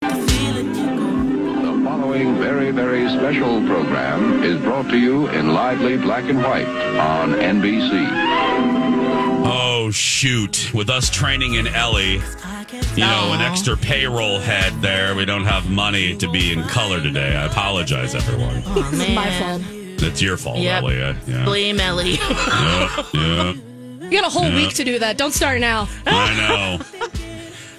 The following very, very special program is brought to you in lively black and white on NBC. Oh shoot! With us training in Ellie, you know, an extra payroll head there. We don't have money to be in color today. I apologize, everyone. Oh, man. my fault. It's your fault, Yep. Ellie. Yeah, yeah, Blame Ellie. yeah, yeah. You got a whole Yeah. week to do that. Don't start now. I know.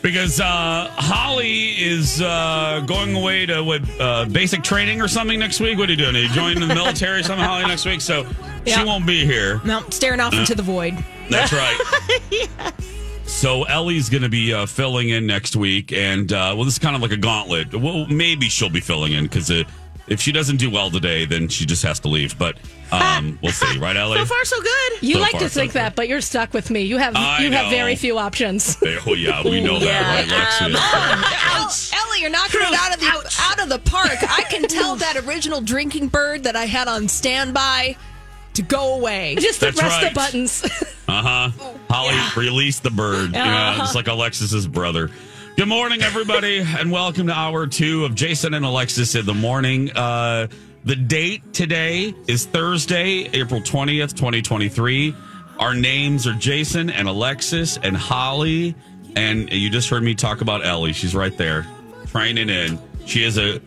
Because uh, Holly is uh, going away to what uh, basic training or something next week. What are you doing? Are you joining the military or something, Holly, next week? So she won't be here. No, staring off into the void. That's right. So Ellie's going to be uh, filling in next week, and uh, well, this is kind of like a gauntlet. Well, maybe she'll be filling in because uh, if she doesn't do well today, then she just has to leave. But um, we'll see, right, Ellie? so far, so good. You So like far, to so think good. that, but you're stuck with me. You have I you have very few options. Oh yeah, we know that, right, um, Lexi? Ellie, you're knocking it out of the out of the park. I can tell that original drinking bird that I had on standby to go away. Just to That's press right. the buttons. Uh huh. Holly, release the bird. Yeah, Uh-huh. just like Alexis's brother. Good morning, everybody, and welcome to hour two of Jason and Alexis in the morning. Uh, the date today is Thursday, April 20th, 2023. Our names are Jason and Alexis and Holly. And you just heard me talk about Ellie. She's right there, training in. She is a.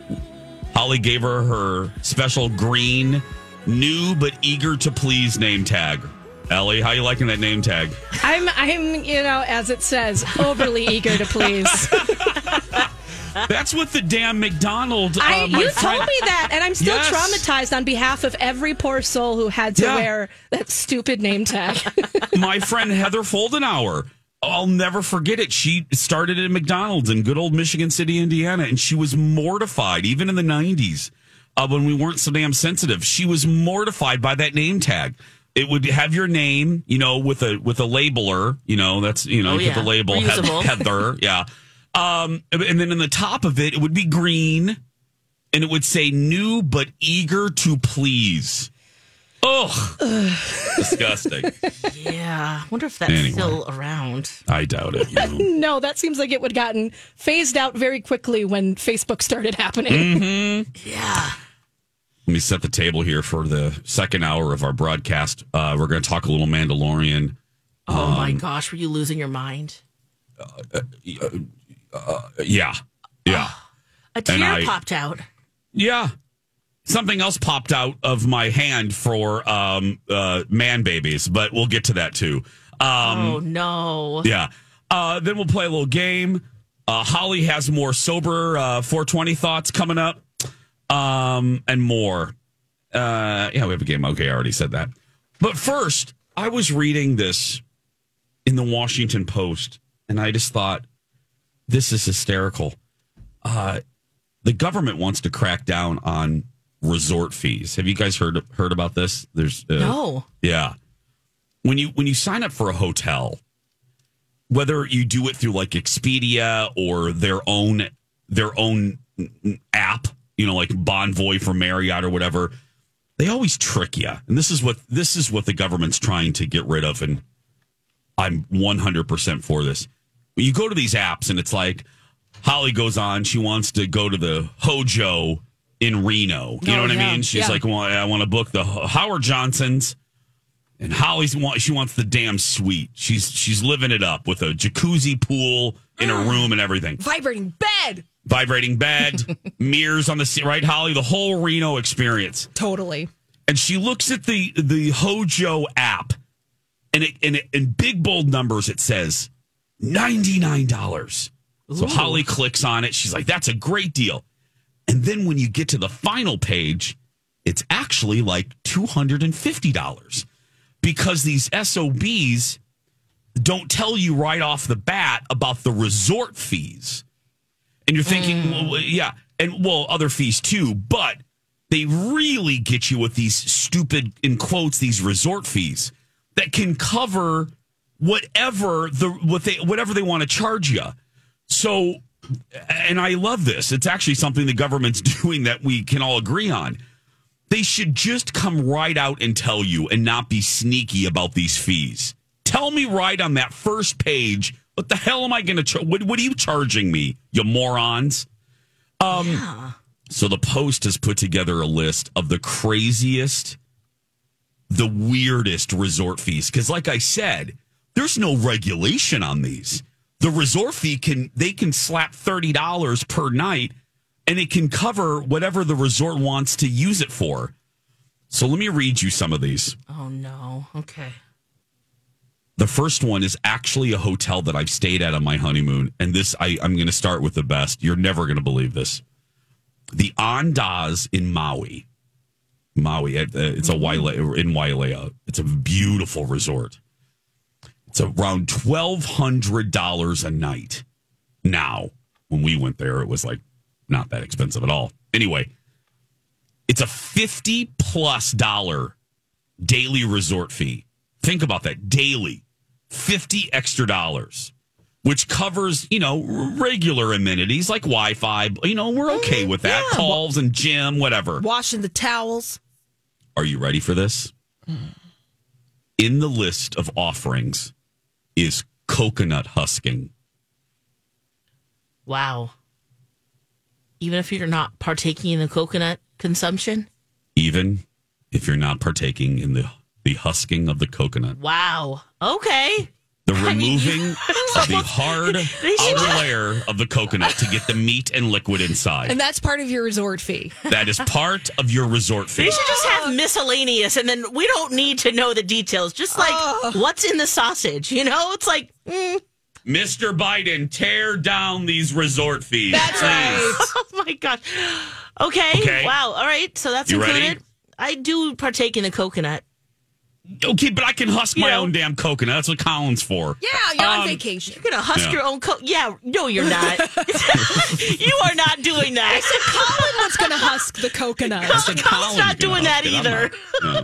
Holly gave her her special green, new but eager to please name tag. Ellie, how you liking that name tag? I'm I'm you know as it says overly eager to please. That's what the damn McDonald. Uh, I you friend- told me that, and I'm still Yes. traumatized on behalf of every poor soul who had to Yeah. wear that stupid name tag. my friend Heather Foldenauer. I'll never forget it. She started at McDonald's in good old Michigan City, Indiana, and she was mortified, even in the 90s, uh, when we weren't so damn sensitive. She was mortified by that name tag. It would have your name, you know, with a with a labeler, you know, that's you know, Oh, you put the label Heath- Reusable. Heather, yeah. Um, and then in the top of it, it would be green, and it would say "new but eager to please." Ugh, disgusting. Yeah. wonder if that's Anyway. still around. I doubt it. You know. no, that seems like it would gotten phased out very quickly when Facebook started happening. Mm-hmm. Yeah. Let me set the table here for the second hour of our broadcast. Uh, we're going to talk a little Mandalorian. Oh my Um, gosh, were you losing your mind? Yeah, yeah, A tear I- popped out. yeah. Something else popped out of my hand for um, uh, man babies, but we'll get to that too. Um, oh no. Yeah. Uh, then we'll play a little game. Uh, Holly has more sober uh, 420 thoughts coming up um, and more. Uh, yeah, we have a game. Okay, I already said that. But first, I was reading this in the Washington Post, and I just thought, this is hysterical. Uh, the government wants to crack down on resort fees. Have you guys heard heard about this? There's uh, No. yeah. When you when you sign up for a hotel, whether you do it through like Expedia or their own their own app, you know, like Bonvoy for Marriott or whatever, they always trick you. And this is what this is what the government's trying to get rid of and I'm 100% for this. You go to these apps and it's like Holly goes on, she wants to go to the Hojo in Reno. You know Oh, what I mean? She's yeah. like, well, I want to book the Howard Johnson's. And Holly's want she wants the damn suite. She's she's living it up with a jacuzzi pool in a ah. room and everything. Vibrating bed. Vibrating bed, mirrors on the seat, right, Holly? The whole Reno experience. Totally. And she looks at the the Hojo app, and it and it, in big bold numbers it says ninety nine dollars. So Holly clicks on it. She's like, "That's a great deal." And then when you get to the final page, it's actually like two hundred and fifty dollars because these SOBs don't tell you right off the bat about the resort fees. And you're thinking, mm. well, yeah, and well, other fees too, but they really get you with these stupid, in quotes, these resort fees that can cover whatever the what they whatever they want to charge you. So, and I love this. It's actually something the government's doing that we can all agree on. They should just come right out and tell you and not be sneaky about these fees. Tell me right on that first page, what the hell am I going to charge? What, what are you charging me, you morons? Um, So the Post has put together a list of the craziest, the weirdest resort fees. Because, like I said, there's no regulation on these. The resort fee can they can slap thirty dollars per night, and it can cover whatever the resort wants to use it for. So let me read you some of these. Oh no. Okay. The first one is actually a hotel that I've stayed at on my honeymoon, and this I, I'm going to start with the best. You're never going to believe this. The Andaz in Maui, Maui. uh, It's a Wailea in Wailea. It's a beautiful resort. It's around twelve hundred dollars a night. Now, when we went there, it was like not that expensive at all. Anyway, it's a fifty plus dollar daily resort fee. Think about that daily, fifty extra dollars, which covers you know regular amenities like Wi-Fi. You know we're mm-hmm. okay with that. yeah. Calls and gym, whatever. Washing the towels. Are you ready for this? In the list of offerings is coconut husking. Wow. Even if you're not partaking in the coconut consumption. even if you're not partaking in the the husking of the coconut. Wow. Okay. The I mean, removing of the hard outer layer of the coconut to get the meat and liquid inside. And that's part of your resort fee. that is part of your resort fee. They fee. should just have miscellaneous, and then we don't need to know the details. Just like what's in the sausage, you know? It's like mm, Mr. Biden, tear down these resort fees. That's right. Oh my god. Okay. Okay. Wow. All right. So that's You ready? included. I do partake in the coconut. Okay, but I can husk my You know. own damn coconut. That's what Colin's for. Yeah, you're on Um, vacation. You're gonna husk Yeah. your own co Yeah. No, you're not. you are not doing that. I said Colin was going to husk the coconut. Colin's Colin's not doing that husk it. I'm either. not.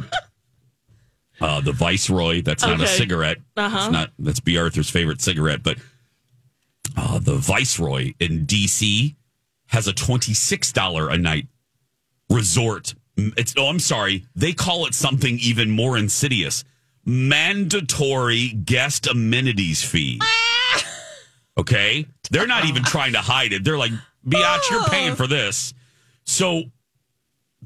No. Uh, the Viceroy. That's not a cigarette. Uh-huh. It's not. That's Bea Arthur's favorite cigarette. But uh, the Viceroy in D.C. has a twenty six dollar a night resort. It's. Oh, I'm sorry. They call it something even more insidious. Mandatory guest amenities fee. Okay, they're not even trying to hide it. They're like, "Biatch, you're paying for this." So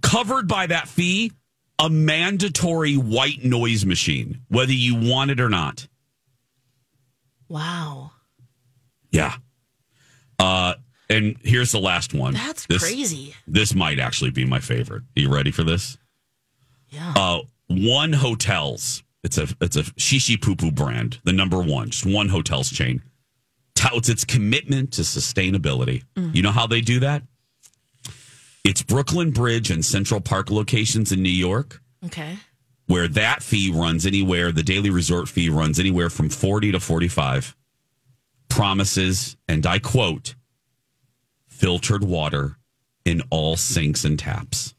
covered by that fee, a mandatory white noise machine, whether you want it or not. Wow. Yeah. Uh, and here's the last one. That's This- crazy. This might actually be my favorite. Are you ready for this? Yeah. Uh, one hotels. It's a it's a shishi poo poo brand, the number one, just one hotels chain. Touts its commitment to sustainability. You know how they do that? It's Brooklyn Bridge and Central Park locations in New York. okay. where that fee runs anywhere, the daily resort fee runs anywhere from 40 to 45. Promises, and I quote, filtered water in all sinks and taps.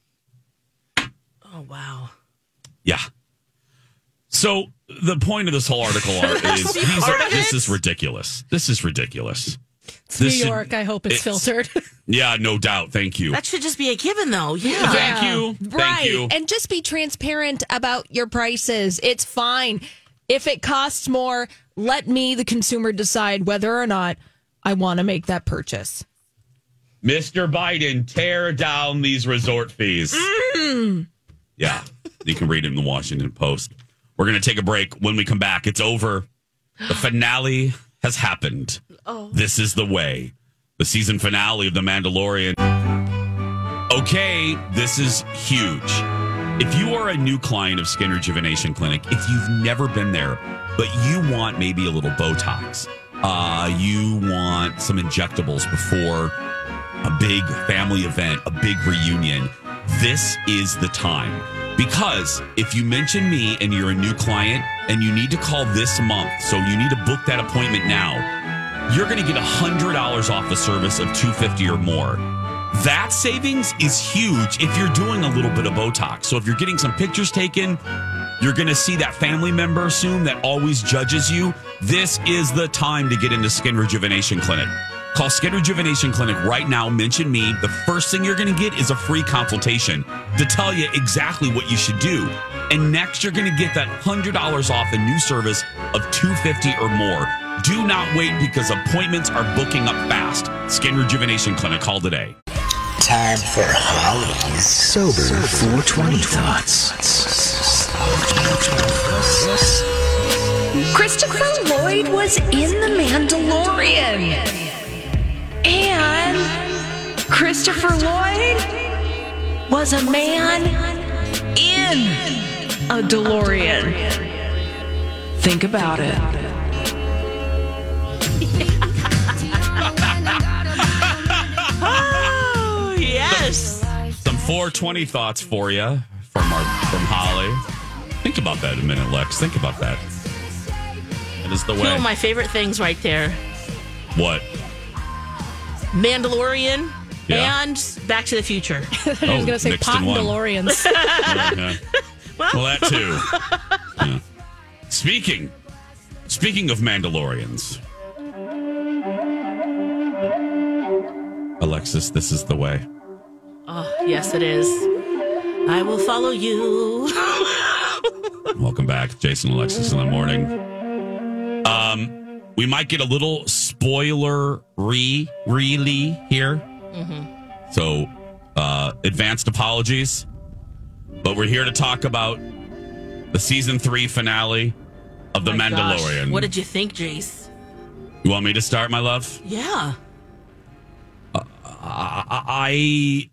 Oh wow. Yeah. So the point of this whole article are, is these are, this is ridiculous. This is ridiculous. It's New This should- York. I hope it's, it's- filtered. Yeah, no doubt. Thank you. That should just be a given, though. Yeah. Thank you. Thank you. And just be transparent about your prices. It's fine. If it costs more, let me, the consumer, decide whether or not I want to make that purchase. Mr. Biden, tear down these resort fees. Yeah, you can read it in the Washington Post. We're going to take a break. When we come back, it's over. The finale has happened. Oh. This is the way. The season finale of The Mandalorian. Okay, this is huge. If you are a new client of Skin Rejuvenation Clinic, if you've never been there, but you want maybe a little Botox, uh, you want some injectables before a big family event, a big reunion, this is the time. Because if you mention me and you're a new client and you need to call this month, so you need to book that appointment now, you're going to get $100 off a service of 250 or more. That savings is huge if you're doing a little bit of Botox. So if you're getting some pictures taken, you're going to see that family member soon that always judges you. This is the time to get into Skin Rejuvenation Clinic. Call Skin Rejuvenation Clinic right now. Mention me. The first thing you're going to get is a free consultation to tell you exactly what you should do. And next, you're going to get that $100 off a new service of 250 or more. Do not wait because appointments are booking up fast. Skin Rejuvenation Clinic. Call today. Time for Holly's Sober 420 Thoughts. Christopher Lloyd was in The Mandalorian. And Christopher Lloyd was a man in a DeLorean. Think about it. Oh, yes. Some 420 thoughts for you from our from Holly. Think about that a minute, Lex. Think about that. That is the Two way. of my favorite things right there what? Mandalorian Yeah. and Back to the Future. I was going to say mixed in one. Pondalorians. Yeah. well, that too. Yeah. Speaking, speaking of Mandalorians, Alexis, this is the way. Oh, yes, it is. I will follow you. Welcome back, Jason Alexis in the morning. Um, we might get a little spoiler re really here. So, uh, advanced apologies, but we're here to talk about the season three finale of The My gosh. Mandalorian. What did you think, Jace? you want me to start, my love? Yeah. I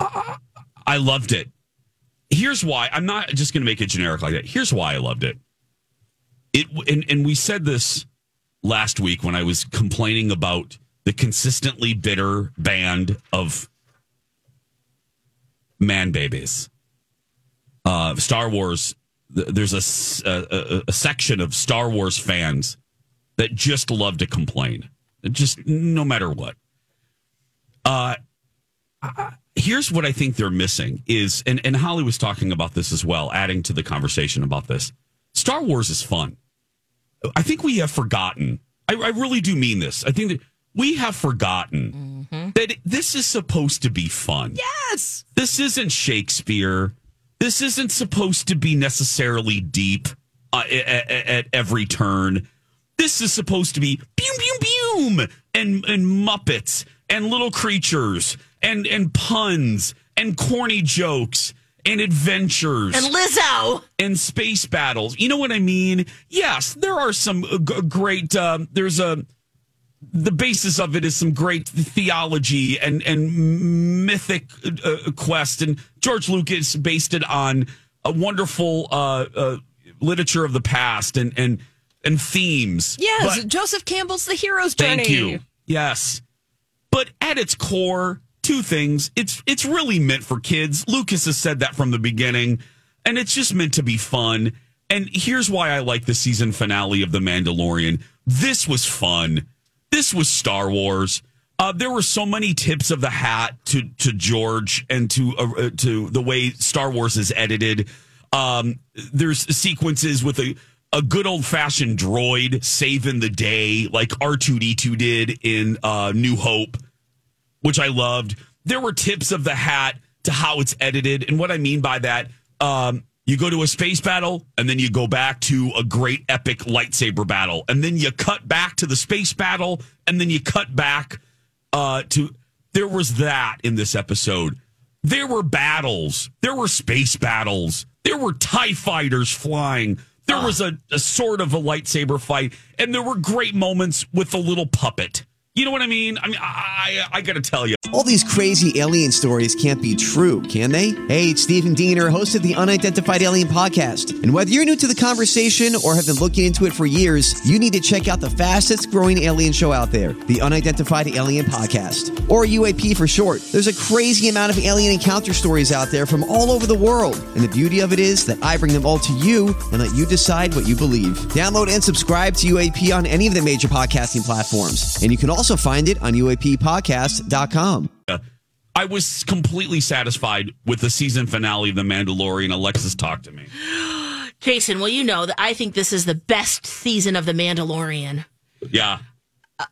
I, I loved it. Here's why. I'm not just going to make it generic like that. Here's why I loved it. It and and we said this last week when I was complaining about the consistently bitter band of man babies. Uh, Star Wars. th- There's a, section of Star Wars fans that just love to complain, just no matter what. Uh, here's what I think they're missing is, and, and Holly was talking about this as well, adding to the conversation about this. Star Wars is fun. I think we have forgotten. I, I really do mean this. I think that we have forgotten that this is supposed to be fun. Yes. This isn't Shakespeare. This isn't supposed to be necessarily deep uh, at, at every turn. This is supposed to be boom, boom, boom, and and Muppets and little creatures and and puns and corny jokes and adventures And Lizzo. and space battles. You know what I mean? Yes, there are some uh, g- great. Um, there's a the basis of it is some great theology and and mythic uh, quest, and George Lucas based it on a wonderful uh, uh, literature of the past and and and themes. Yes. But- Joseph Campbell's The Hero's Journey. Thank you. Yes. But at its core, two things. It's it's really meant for kids. Lucas has said that from the beginning, and it's just meant to be fun. And here's why I like the season finale of The Mandalorian. This was fun. This was Star Wars. Uh, there were so many tips of the hat to to George and to uh, uh, to the way Star Wars is edited. Um, there's sequences with a a good old fashioned droid saving the day, like R two D two did in uh, New Hope, which I loved. There were tips of the hat to how it's edited, and what I mean by that, um, you go to a space battle, and then you go back to a great epic lightsaber battle, and then you cut back to the space battle, and then you cut back uh, to. There was that in this episode. There were battles. There were space battles. There were TIE fighters flying. There was a, a sort of a lightsaber fight. And there were great moments with the little puppet. You know what I mean? I mean, I I, I got to tell you, All these crazy alien stories can't be true, can they? Hey, it's Stephen Diener, host of the Unidentified Alien Podcast. And whether you're new to the conversation or have been looking into it for years, you need to check out the fastest growing alien show out there, the Unidentified Alien Podcast, or UAP for short. There's a crazy amount of alien encounter stories out there from all over the world. And the beauty of it is that I bring them all to you and let you decide what you believe. Download and subscribe to UAP on any of the major podcasting platforms. And you can also find it on UAPpodcast.com. I was completely satisfied with the season finale of The Mandalorian. Alexis talked to me. Jason, well, you know that I think this is the best season of The Mandalorian Yeah,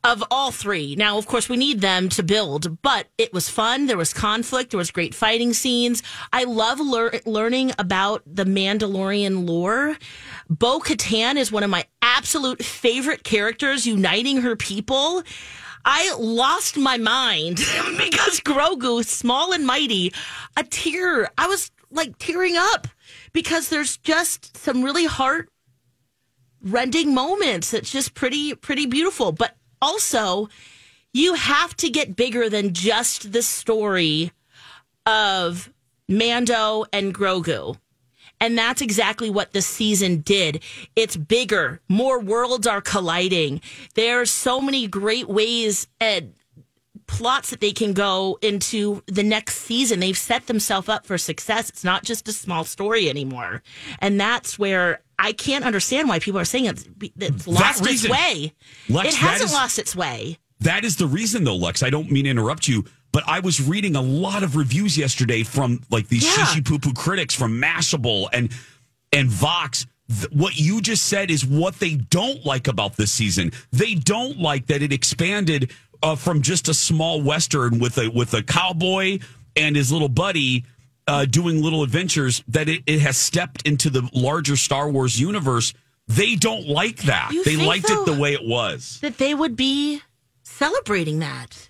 of all three. Now, of course, we need them to build, but it was fun. There was conflict. There was great fighting scenes. I love lear- learning about the Mandalorian lore. Bo Katan is one of my absolute favorite characters, uniting her people. I lost my mind because Grogu, small and mighty, a tear. I was like tearing up because there's just some really heart rending moments. It's just pretty, pretty beautiful. But also, you have to get bigger than just the story of Mando and Grogu. And that's exactly what this season did. It's bigger. More worlds are colliding. There are so many great ways and plots that they can go into the next season. They've set themselves up for success. It's not just a small story anymore. And that's where I can't understand why people are saying it's, it's lost its way. Lex, it hasn't is- lost its way. that is the reason, though, Lex. I don't mean to interrupt you, but I was reading a lot of reviews yesterday from like these Yeah. shishi poo poo critics from Mashable and and Vox. Th- What you just said is what they don't like about this season. They don't like that it expanded uh, from just a small western with a with a cowboy and his little buddy uh, doing little adventures. That it, it has stepped into the larger Star Wars universe. They don't like that. You they liked though? it the way it was. that they would be celebrating that.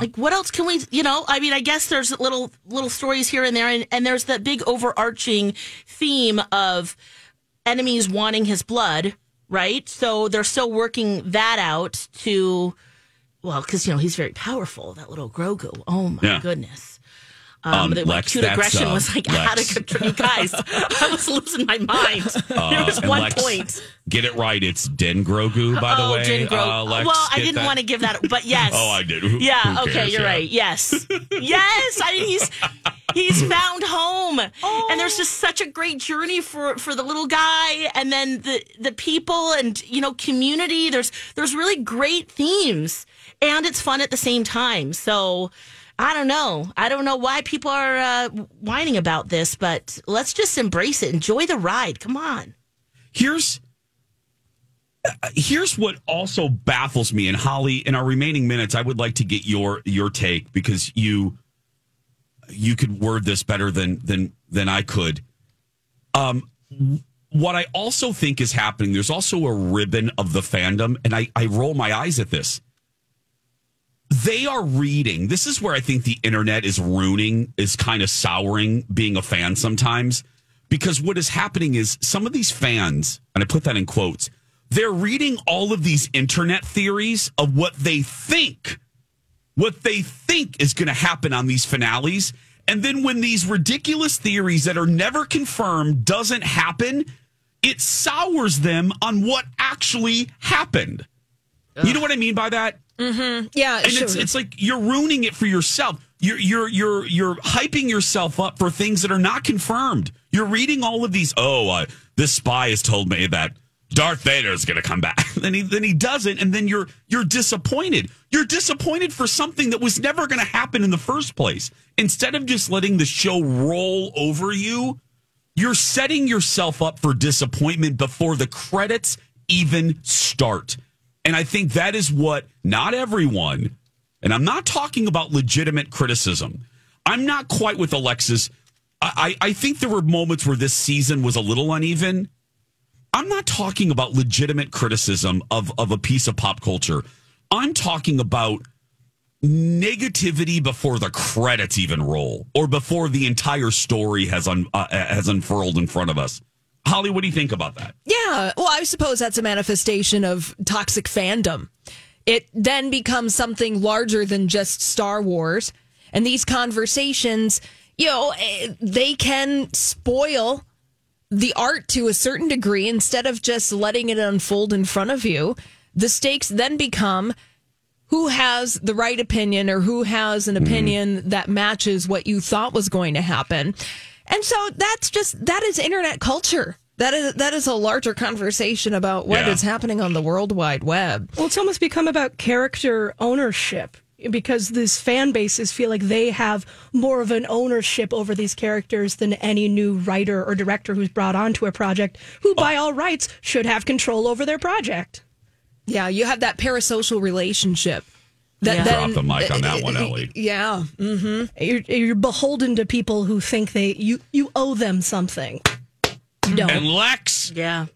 Like what else can we you know, I mean I guess there's little little stories here and there and, and there's that big overarching theme of enemies wanting his blood, right? So they're still working that out to well, because you know he's very powerful, that little Grogu. Oh my Yeah. goodness. Um, Um, the, Lex, cute aggression uh, was like out of control. You guys, I was losing my mind. there was Uh, one Lex, point. Get it right. It's Din Grogu, by the oh, way. Jin Gro- uh, Lex, well, I didn't that? want to give that, but yes. Oh, I did. Who- Yeah. who okay, cares? you're Yeah. right. Yes. yes. I mean, he's he's found home, and there's just such a great journey for for the little guy, and then the the people, and you know, community. There's there's really great themes, and it's fun at the same time. So. I don't know. I don't know why people are uh, whining about this, but let's just embrace it. Enjoy the ride. Come on. Here's uh, here's what also baffles me. And Holly, in our remaining minutes, I would like to get your your take because you you could word this better than than than I could. Um, what I also think is happening. There's also a ribbon of the fandom, and I I roll my eyes at this. They are reading. This is where I think the internet is ruining, is kind of souring being a fan sometimes. Because what is happening is some of these fans, and I put that in quotes, they're reading all of these internet theories of what they think, what they think is going to happen on these finales. And then when these ridiculous theories that are never confirmed doesn't happen, it sours them on what actually happened. You know what I mean by that? Yeah, and sure. it's it's like you're ruining it for yourself. You're you're you're you're hyping yourself up for things that are not confirmed. You're reading all of these. Oh, uh, this spy has told me that Darth Vader is going to come back. then he then he doesn't, and then you're you're disappointed. You're disappointed for something that was never going to happen in the first place. Instead of just letting the show roll over you, you're setting yourself up for disappointment before the credits even start. And I think that is what not everyone, and I'm not talking about legitimate criticism. I'm not quite with Alexis. I, I think there were moments where this season was a little uneven. I'm not talking about legitimate criticism of, of a piece of pop culture. I'm talking about negativity before the credits even roll or before the entire story has un, uh, has unfurled in front of us. Holly, what do you think about that? Yeah, well, I suppose that's a manifestation of toxic fandom. it then becomes something larger than just Star Wars. And these conversations, you know, eh, they can spoil the art to a certain degree instead of just letting it unfold in front of you. The stakes then become who has the right opinion or who has an opinion that matches what you thought was going to happen. And so that's just that is internet culture. That is that is a larger conversation about what is Yeah. happening on the World Wide Web. Well, it's almost become about character ownership because these fan bases feel like they have more of an ownership over these characters than any new writer or director who's brought onto a project, who by all rights should have control over their project. Yeah, you have that parasocial relationship. That Yeah. Drop the mic on that one, Ellie. Yeah. You're, you're beholden to people who think they you you owe them something. You don't. And Lex, Yeah.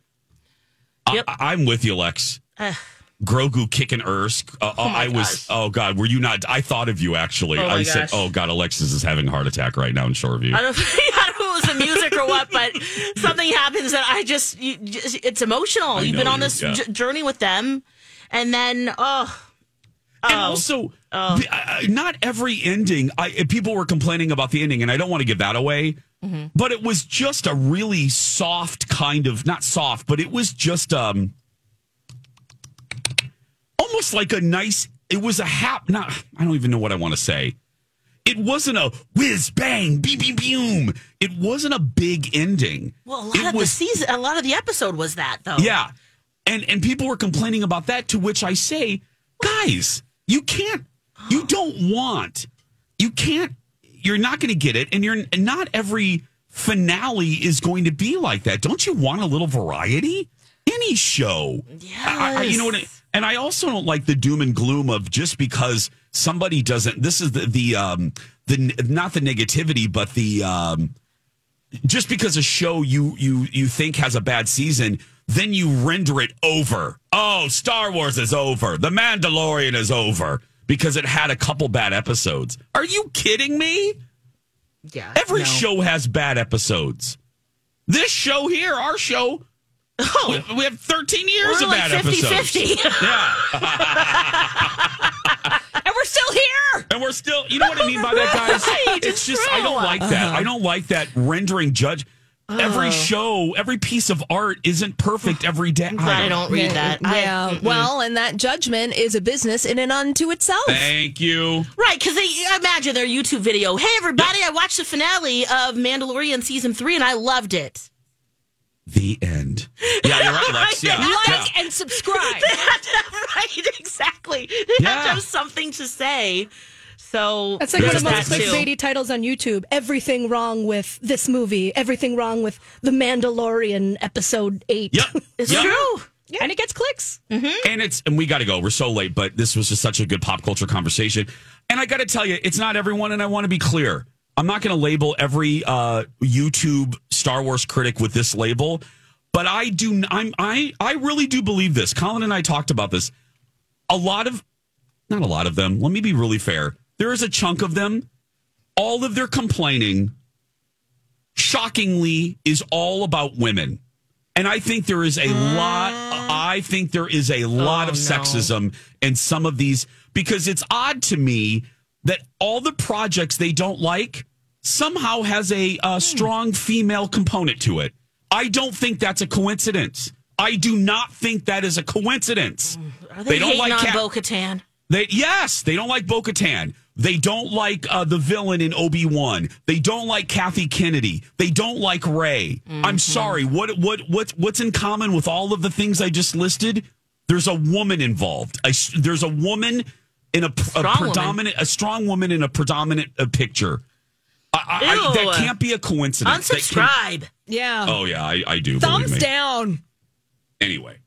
I- Yep. I, am with you, Lex. Ugh. Grogu kicking Ersk. Uh, I was. Oh God, were you not? I thought of you actually. Oh, my I said, gosh. "Oh God, Alexis is having a heart attack right now in Shoreview." I don't, I don't know if it was the music or what, but something happens that I just, you, just it's emotional. I You've been on you- this yeah. j- journey with them, and then oh, And also, the- uh, not every ending. I people were complaining about the ending, and I don't want to give that away. Mm-hmm. But it was just a really soft kind of not soft, but it was just um almost like a nice. It was a hap. Not I don't even know what I want to say. It wasn't a whiz bang beep beep boom. It wasn't a big ending. well, a lot it of was the season, a lot of the episode was that though. yeah. And and people were complaining about that to which I say, guys, you can't you don't want you can't you're not going to get it and you're not every finale is going to be like that. Don't you want a little variety? Any show. I, I- you know what I, and I also don't like the doom and gloom of just because somebody doesn't this is the the um the not the negativity but the um just because a show you you you think has a bad season, then you render it over. Oh, Star Wars is over. The Mandalorian is over because it had a couple bad episodes. Are you kidding me? yeah. Every no. show has bad episodes. This show here, our show, Oh, we, we have 13 years of like bad 50 episodes. 50. Yeah. And we're still here. And we're still, you know what I mean by that, guys? Right, it's it's just, I don't like that. Uh-huh. I don't like that rendering judge. Every oh. show, every piece of art isn't perfect every day. I don't read that. I- Yeah. well, and that judgment is a business in and unto itself. Thank you. Right, because they imagine their YouTube video. Hey, everybody! I watched the finale of Mandalorian season three, and I loved it. The end. Yeah, you're right, Lex. Yeah. Like yeah. and subscribe. They have to right, exactly. They have to have something to say. So That's like one of the most that, too. clickbaity titles on YouTube. Everything wrong with this movie. Everything wrong with The Mandalorian episode eight. Yep. It's Yep. true. and it gets clicks. And it's and we got to go. We're so late, but this was just such a good pop culture conversation. And I got to tell you, it's not everyone, and I want to be clear. I'm not going to label every uh, YouTube Star Wars critic with this label, but I do. I'm I I really do believe this. Colin and I talked about this. A lot of, not a lot of them. Let me be really fair. There is a chunk of them. All of their complaining, shockingly, is all about women. And I think there is a lot, I think there is a lot of no. sexism in some of these because it's odd to me that all the projects they don't like somehow has a, uh strong female component to it. I don't think that's a coincidence. I do not think that is a coincidence. Are they, They don't like on Cat- Bo Katan? They yes, they don't like Bo Katan. They don't like uh, the villain in Obi Wan. They don't like Kathy Kennedy. They don't like Rey. I'm sorry. What what what what's in common with all of the things I just listed? There's a woman involved. I s there's a woman in a, a Strong woman. predominant, a strong woman in a predominant uh, picture. I, I, I, that can't be a coincidence. That can- Unsubscribe. Yeah. oh yeah, I, I do. Thumbs down. Anyway,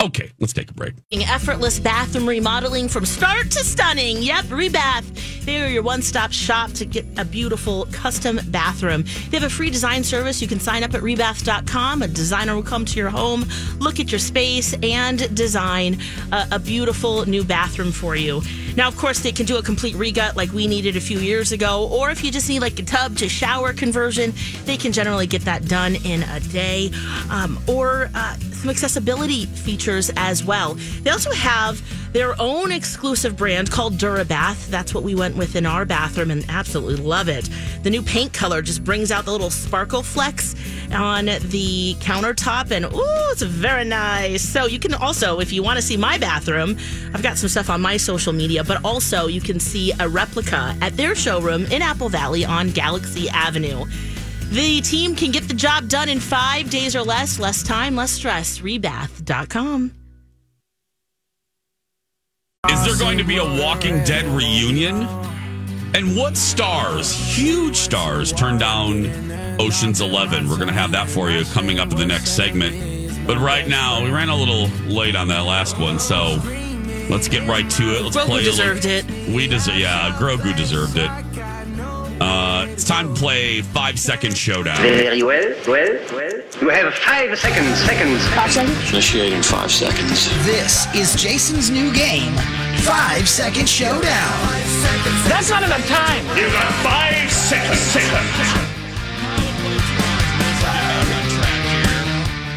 okay, let's take a break. Effortless bathroom remodeling from start to stunning. Yep, Rebath. They are your one stop shop to get a beautiful custom bathroom. They have a free design service. You can sign up at rebath.com. A designer will come to your home, look at your space, and design a, a beautiful new bathroom for you. Now, of course, they can do a complete regut like we needed a few years ago, or if you just need like a tub to shower conversion, they can generally get that done in a day. Um, or uh, some accessibility features as well. They also have their own exclusive brand called Durabath. That's what we went with in our bathroom and absolutely love it. The new paint color just brings out the little sparkle flecks on the countertop and ooh, it's very nice. So you can also, if you want to see my bathroom, I've got some stuff on my social media, but also you can see a replica at their showroom in Apple Valley on Galaxie Avenue. The team can get the job done in five days or less, less time, less stress. Rebath.com. Is there going to be a Walking Dead reunion? And what stars, huge stars, turned down Ocean's 11? We're going to have that for you coming up in the next segment. But right now, we ran a little late on that last one, so let's get right to it. Let's Grogu play. deserved it. We deserve, yeah. Grogu deserved it. Uh, it's time to play five second showdown. Very well, well, well. You have five seconds, seconds. Five seconds? Initiating five seconds. This is Jason's new game, Five Second Showdown. That's not enough time. You got five seconds.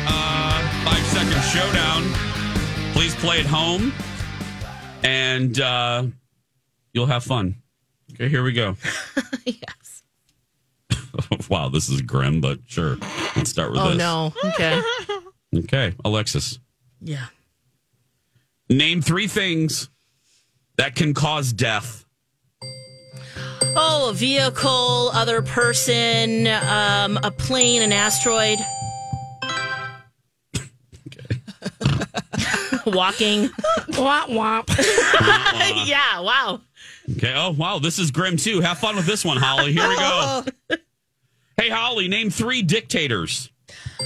Uh, five second showdown. Please play at home, and uh, you'll have fun. Okay, here we go. yes. wow, this is grim, but sure. Let's start with this. Oh, this. no. Okay. Okay, Alexis. Yeah. Name three things that can cause death. Oh, a vehicle, other person, um, a plane, an asteroid. Okay. Walking. Womp womp. yeah, wow. Okay. Oh, wow. This is grim too. Have fun with this one, Holly. Here we go. hey, Holly, name three dictators.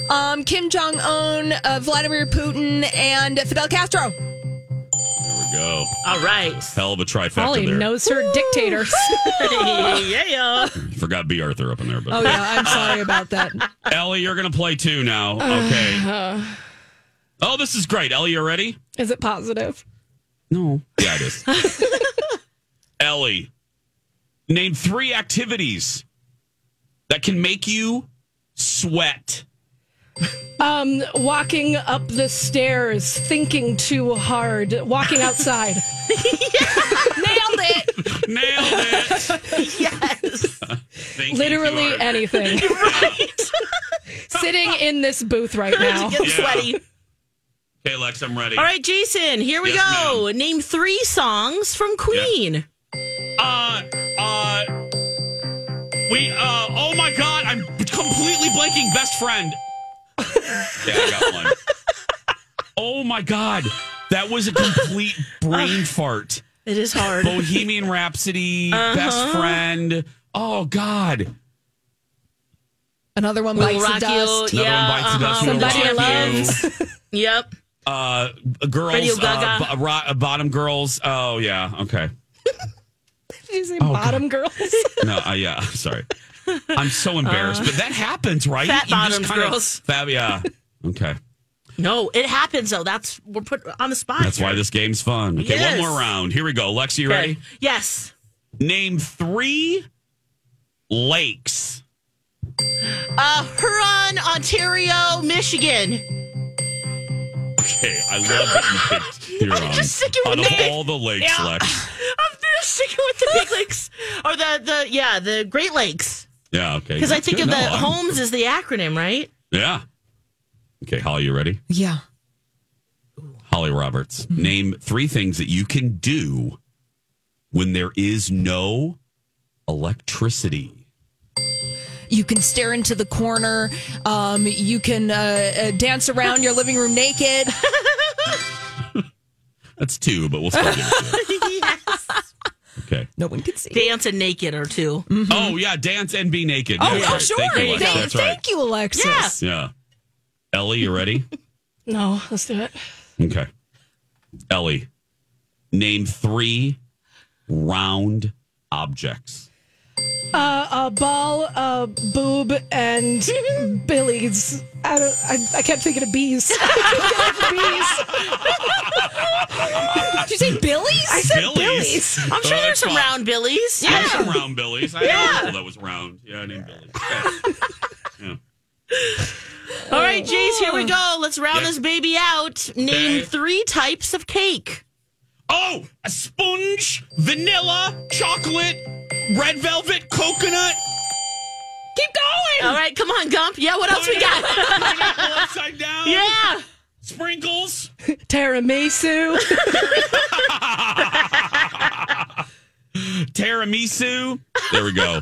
Um, Kim Jong Un, uh, Vladimir Putin, and Fidel Castro. There we go. All right. Hell of a trifecta Holly there. knows her dictators. yeah. Forgot Bea Arthur up in there, but Oh yeah, I'm sorry about that. Ellie, you're gonna play too now. Okay. oh, this is great. Ellie, you ready? Is it positive? No. Yeah, it is. Ellie, name three activities that can make you sweat. Um, walking up the stairs, thinking too hard, walking outside. Nailed it. Nailed it. Yes. Thank Literally you are- anything. Sitting in this booth right now. Getting Yeah. sweaty. Okay, Lex, I'm ready. All right, Jason, here we Yes, go. Name three songs from Queen. Uh, uh, we, uh, oh my God, I'm completely blanking. Best friend. yeah, I got one. oh my God, that was a complete brain fart. It is hard. Bohemian Rhapsody, Best Uh-huh. Friend. Oh God, Another one We'll bites the rock dust. another Yeah, one bites uh-huh. We'll Somebody rock loves. you. Yep. Uh, girls, uh, Gaga. bo- ro- uh, bottom girls. Oh yeah, okay. Did you say Oh, bottom girls? No, uh, yeah, sorry. I'm so embarrassed, but that happens, right? Uh, Fat kinda- girls. Fab, yeah. Okay. No, it happens though. That's we're put on the spot. That's why this game's fun. Okay, Yes. one more round. Here we go. Lexi, you Okay. ready? Yes. Name three lakes. Uh, Huron, Ontario, Michigan. Okay, I love that you picked Huron. just sticking with Out of all the lakes, Yeah. Lex. I'm just sticking with the big lakes or the the yeah the Great Lakes Yeah, okay. because I think good. of the No, I'm- HOMES is the acronym, right? Yeah. Okay, Holly, you ready? Yeah. Holly Roberts. Mm-hmm. Name three things that you can do when there is no electricity. You can stare into the corner. Um, you can uh, uh, dance around your living room naked. That's two, but we'll still give it to you. Yes. Okay. No one can see. Dancing naked or 2 mm-hmm. Oh yeah, dance and be naked. Oh, That's oh, right. sure. Thank you, Thank, Lex. Right. thank you, Alexis. Yeah. Yeah. Ellie, you ready? No, let's do it. Okay. Ellie, name three round objects. Uh, a ball, a boob, and billies. I don't. I, I kept thinking of bees. Did you say Billy's? I said Billies? billies. I'm sure there's some fine. round billies. There's some round billies. I had an uncle that was round. Yeah, named Billy. Okay. Yeah. All right, Jace, here we go. Let's round Yeah. this baby out. Name Okay. three types of cake. Oh, a sponge, vanilla, chocolate, red velvet, coconut. Keep going. All right, come on, Gump. Yeah, what else we got? Pineapple upside down. yeah. Sprinkles. Tiramisu. Tiramisu. There we go.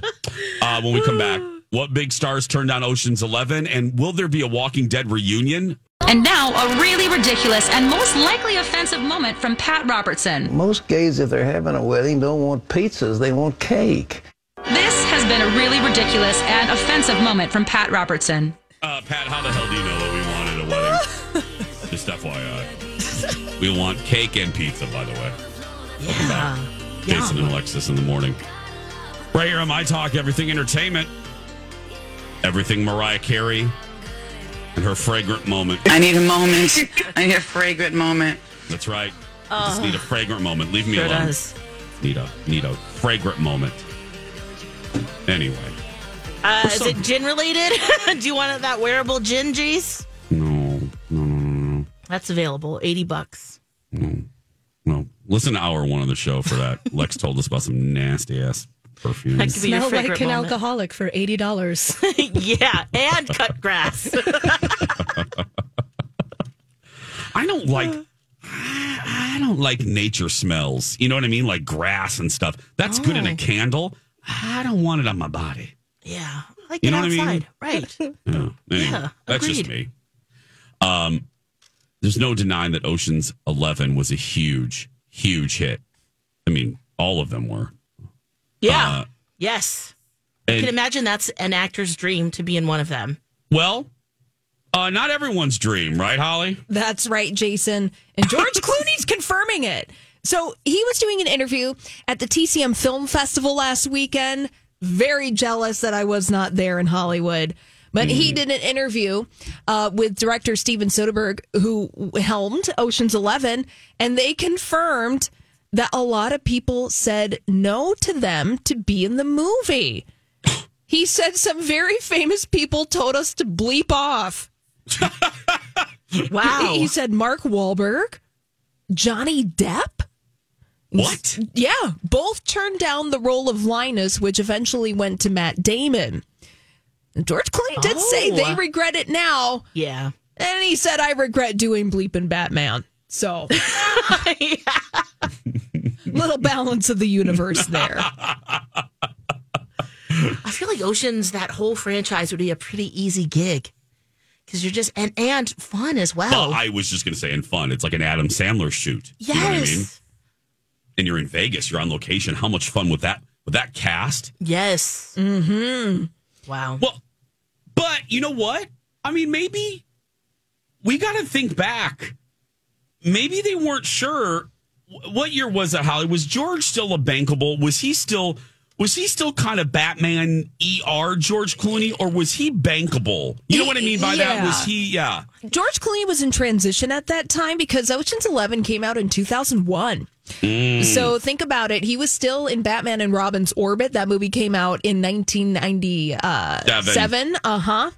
Uh, when we come back, what big stars turned down Ocean's Eleven, and will there be a Walking Dead reunion? And now, a really ridiculous and most likely offensive moment from Pat Robertson. Most gays, if they're having a wedding, don't want pizzas, they want cake. This has been a really ridiculous and offensive moment from Pat Robertson. Uh, Pat, how the hell do you know that we wanted a wedding? Just FYI. We want cake and pizza, by the way. Welcome back. Jason and Alexis in the morning. Right here on My Talk, Everything Entertainment. Everything Mariah Carey and her fragrant moment. I need a moment. I need a fragrant moment. That's right. I just need a fragrant moment. Leave me Sure alone. does. Need a need a fragrant moment. Anyway, Uh, is some- it gin related? Do you want that wearable gin, Jace? no, no, no, no, no, That's available. 80 bucks. no. Listen to hour one of the show for that. Lex told us about some nasty ass perfume. That could be Smell like an moment. alcoholic for eighty dollars. yeah, and cut grass. I don't like. I don't like nature smells. You know what I mean, like grass and stuff. That's good in a Oh. candle. I don't want it on my body. yeah, like You it know what I mean? Right. Yeah. Anyway, Yeah, that's just me. Um, there's no denying that Ocean's Eleven was a huge, huge hit. I mean, all of them were. Yeah. Uh, yes. I can imagine that's an actor's dream to be in one of them. Well, uh, not everyone's dream, right, Holly? That's right, Jason. And George Clooney's confirming it. So he was doing an interview at the TCM Film Festival last weekend. Very jealous that I was not there in Hollywood. But he did an interview uh, with director Steven Soderbergh, who helmed Ocean's Eleven, and they confirmed that a lot of people said no to them to be in the movie. He said some very famous people told us to bleep off. Wow. He said Mark Wahlberg, Johnny Depp. What? Yeah, both turned down the role of Linus, which eventually went to Matt Damon. George Clooney did say Oh. they regret it now. Yeah. And he said, I regret doing Bleeping Batman. So, little balance of the universe there. I feel like Ocean's that whole franchise would be a pretty easy gig because you're just and and fun as well. Well, I was just going to say, and fun. It's like an Adam Sandler shoot. yes. You know what I mean? And you're in Vegas. You're on location. How much fun with that? With that cast? Yes. Mm-hmm. Wow. Well, but you know what? I mean, maybe we got to think back. Maybe they weren't sure. What year was it, Holly? Was George still a bankable? Was he still was he still kind of Batman ER George Clooney, or was he bankable? You know what I mean by that? Was he? Yeah. George Clooney was in transition at that time because Ocean's Eleven came out in 2001. Mm. So think about it. He was still in Batman and Robin's orbit. That movie came out in 1997. Uh huh.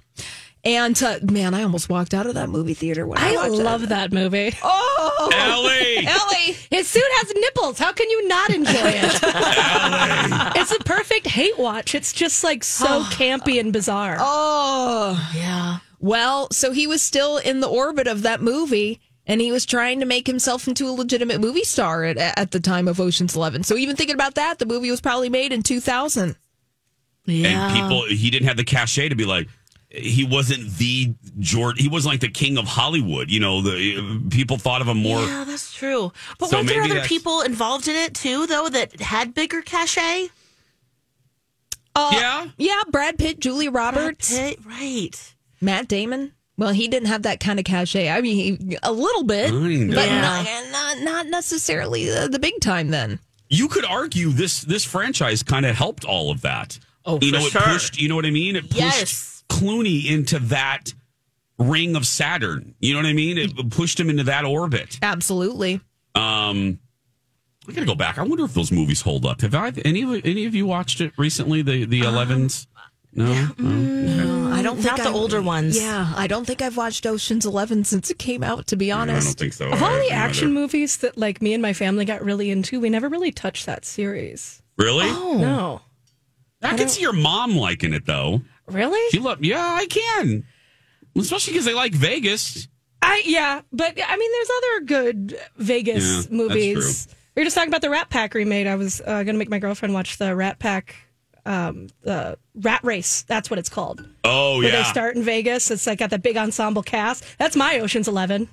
And uh, man, I almost walked out of that movie theater when I, I love it. that movie. Oh, Ellie! Ellie. His suit has nipples. How can you not enjoy it? it's a perfect hate watch. It's just like so campy and bizarre. Oh, yeah. Well, so he was still in the orbit of that movie. And he was trying to make himself into a legitimate movie star at, at the time of Ocean's Eleven. So even thinking about that, the movie was probably made in 2000. Yeah. And people, he didn't have the cachet to be like, he wasn't the George. He wasn't like the king of Hollywood. You know, the people thought of him more. Yeah, that's true. But So weren't there other that's- people involved in it too, though, that had bigger cachet? Uh, yeah, yeah. Brad Pitt, Julia Roberts, Pitt, right? Matt Damon. Well, he didn't have that kind of cachet. I mean, he, a little bit, but Yeah. not, not not necessarily the, the big time. Then You could argue this this franchise kind of helped all of that. Oh, you for know, it sure. pushed. You know what I mean? It pushed Yes. Clooney into that ring of Saturn. You know what I mean? It pushed him into that orbit. absolutely. Um, I gotta go back. I wonder if those movies hold up. Have I, any of any of you watched it recently? The the 11s. No, no? I don't think Not the I- older ones. Yeah, I don't think I've watched Ocean's Eleven since it came out. To be honest, I don't think so. Of all the action either. movies that like me and my family got really into, we never really touched that series. Really? Oh. No. I can see your mom liking it though. Really? She love. Yeah, I can. Especially because they like Vegas. I yeah, but I mean, there's other good Yeah, Vegas that's movies. We were just talking about the Rat Pack remake. I was uh, going to make my girlfriend watch the Rat Pack, um, the Rat Race. That's what it's called. Oh yeah. Where yeah. they start in Vegas. It's like got the big ensemble cast. That's my Ocean's Eleven.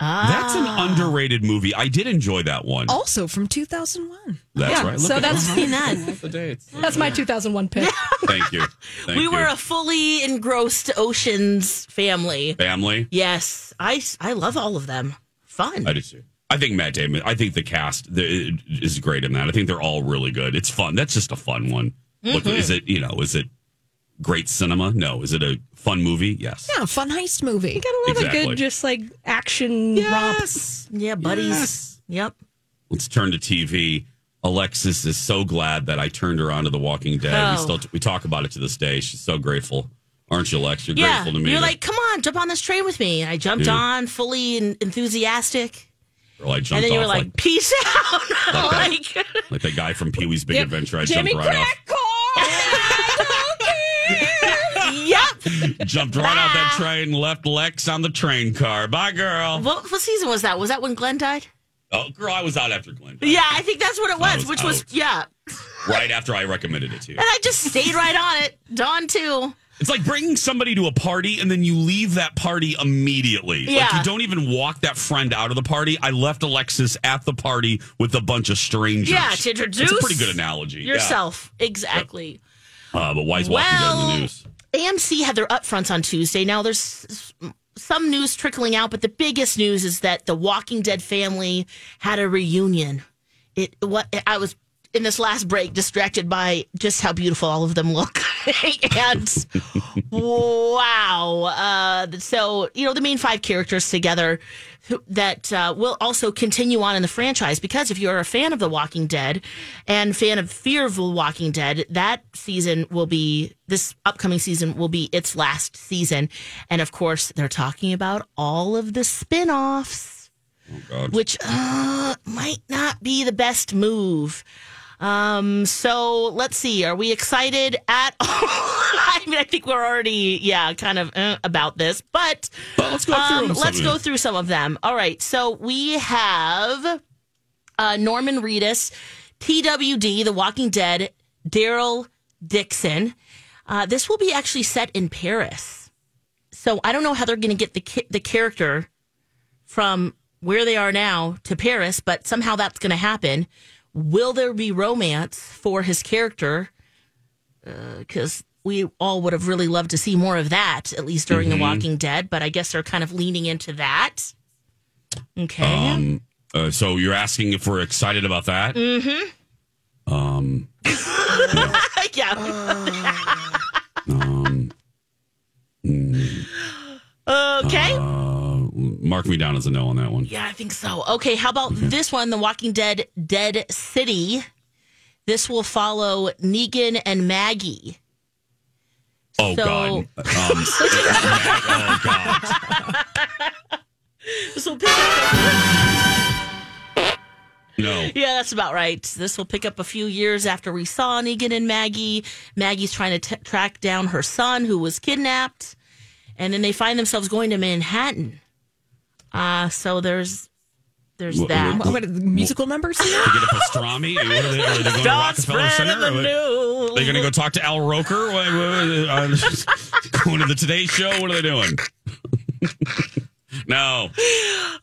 That's an underrated movie. I did enjoy that one. also from 2001. That's yeah, right. so at that's- that. Seen that. the dates. That's my 2001 pick. Thank you. Thank we you. were a fully engrossed Oceans family. family. Yes, I I love all of them. Fun. I do too. I think Matt Damon. I think the cast the- is great in that. I think they're all really good. It's fun. That's just a fun one. Look, Mhm. is it? You know, is it great cinema? No. Is it a fun movie? Yes. Yeah, fun heist movie. Got a lot Exactly. of good, just like action romps. Yeah, buddies. Yep. Let's turn to TV. Alexis is so glad that I turned her on to The Walking Dead. We Oh. still we talk about it to this day. She's so grateful, aren't you, Lex? You're Yeah, grateful to me. you're like, come on, jump on this train with me. And I jumped Yeah. on, fully en- enthusiastic, Well, I and then you were like, like, peace out. Like like, like the guy from Pee Wee's Big Yep. Adventure. I Jimmy jumped right off. Jumped right off that train, left Lex on the train car. Bye, girl. What, what season was that? Was that when Glenn died? Oh, girl, I was out after Glenn. Died. Yeah, I think that's what it was. was which was yeah, Right after I recommended it to you. and I just stayed right on it. Dawn too. It's like bringing somebody to a party and then you leave that party immediately. Like Yeah. you don't even walk that friend out of the party. I left Alexis at the party with a bunch of strangers. Yeah, to introduce It's a pretty good analogy. Yeah. yourself. Exactly. Uh, but why is Walking Dead in the news? AMC had their upfronts on Tuesday. Now there's some news trickling out, but the biggest news is that the Walking Dead family had a reunion. It what I was in this last break distracted by just how beautiful all of them look. and wow. Uh, so, you know, the main five characters together that uh, will also continue on in the franchise because if you're a fan of The Walking Dead and fan of Fear of the Walking Dead, that season will be, this upcoming season will be its last season. And of course, they're talking about all of the spin offs Oh, which uh, might not be the best move. Um, so let's see. Are we excited at all? I mean, I think we're already, yeah, kind of uh, about this, but let's go through um, let's of go them. through some of them. All right. So we have uh, Norman Reedus, TWD, The Walking Dead, Daryl Dixon. Uh, this will be actually set in Paris. So I don't know how they're going to get the ki- the character from where they are now to Paris, but somehow that's going to happen. Will there be romance for his character? Because we all would have really loved to see more of that, at least during Mhm. The Walking Dead. But I guess they're kind of leaning into that. Okay. Um, uh, so you're asking if we're excited about that? mm-hmm. Um, yeah. um, mm, okay. uh, mark me down as a no on that one. Yeah, I think so. Okay, how about this one, The Walking Dead Dead City? This will follow Negan and Maggie. Oh So- God. Um, oh God. This will pick up. No. Yeah, that's about right. This will pick up a few years after we saw Negan and Maggie. Maggie's trying to t- track down her son who was kidnapped, and then they find themselves going to Manhattan. Uh, so there's there's What- that. what- What are the musical numbers here? To get a pastrami? What are they, are they going to Rockefeller Center? the Are They're going to go talk to Al Roker? What, what, uh, going to the Today Show? What are they doing? no.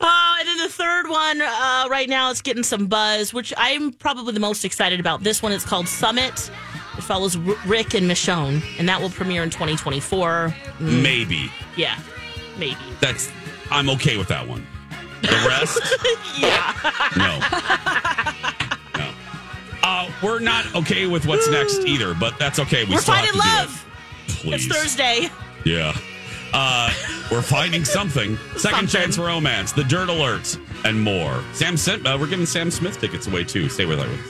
Uh, and then the third one, uh, right now, it's getting some buzz, which I'm probably the most excited about. This one is called Summit. It follows R- Rick and Michonne, and that will premiere in 2024. Mm, Maybe. Yeah, maybe. That's. I'm okay with that one. The rest? yeah. No. No. Uh, we're not okay with what's next either, but that's okay. We We're still finding have to love. do it. It's Thursday. Yeah. Uh, we're finding something. Second Something. chance romance, the dirt alerts, and more. Sam sent. Uh, we're giving Sam Smith tickets away too. Stay with us.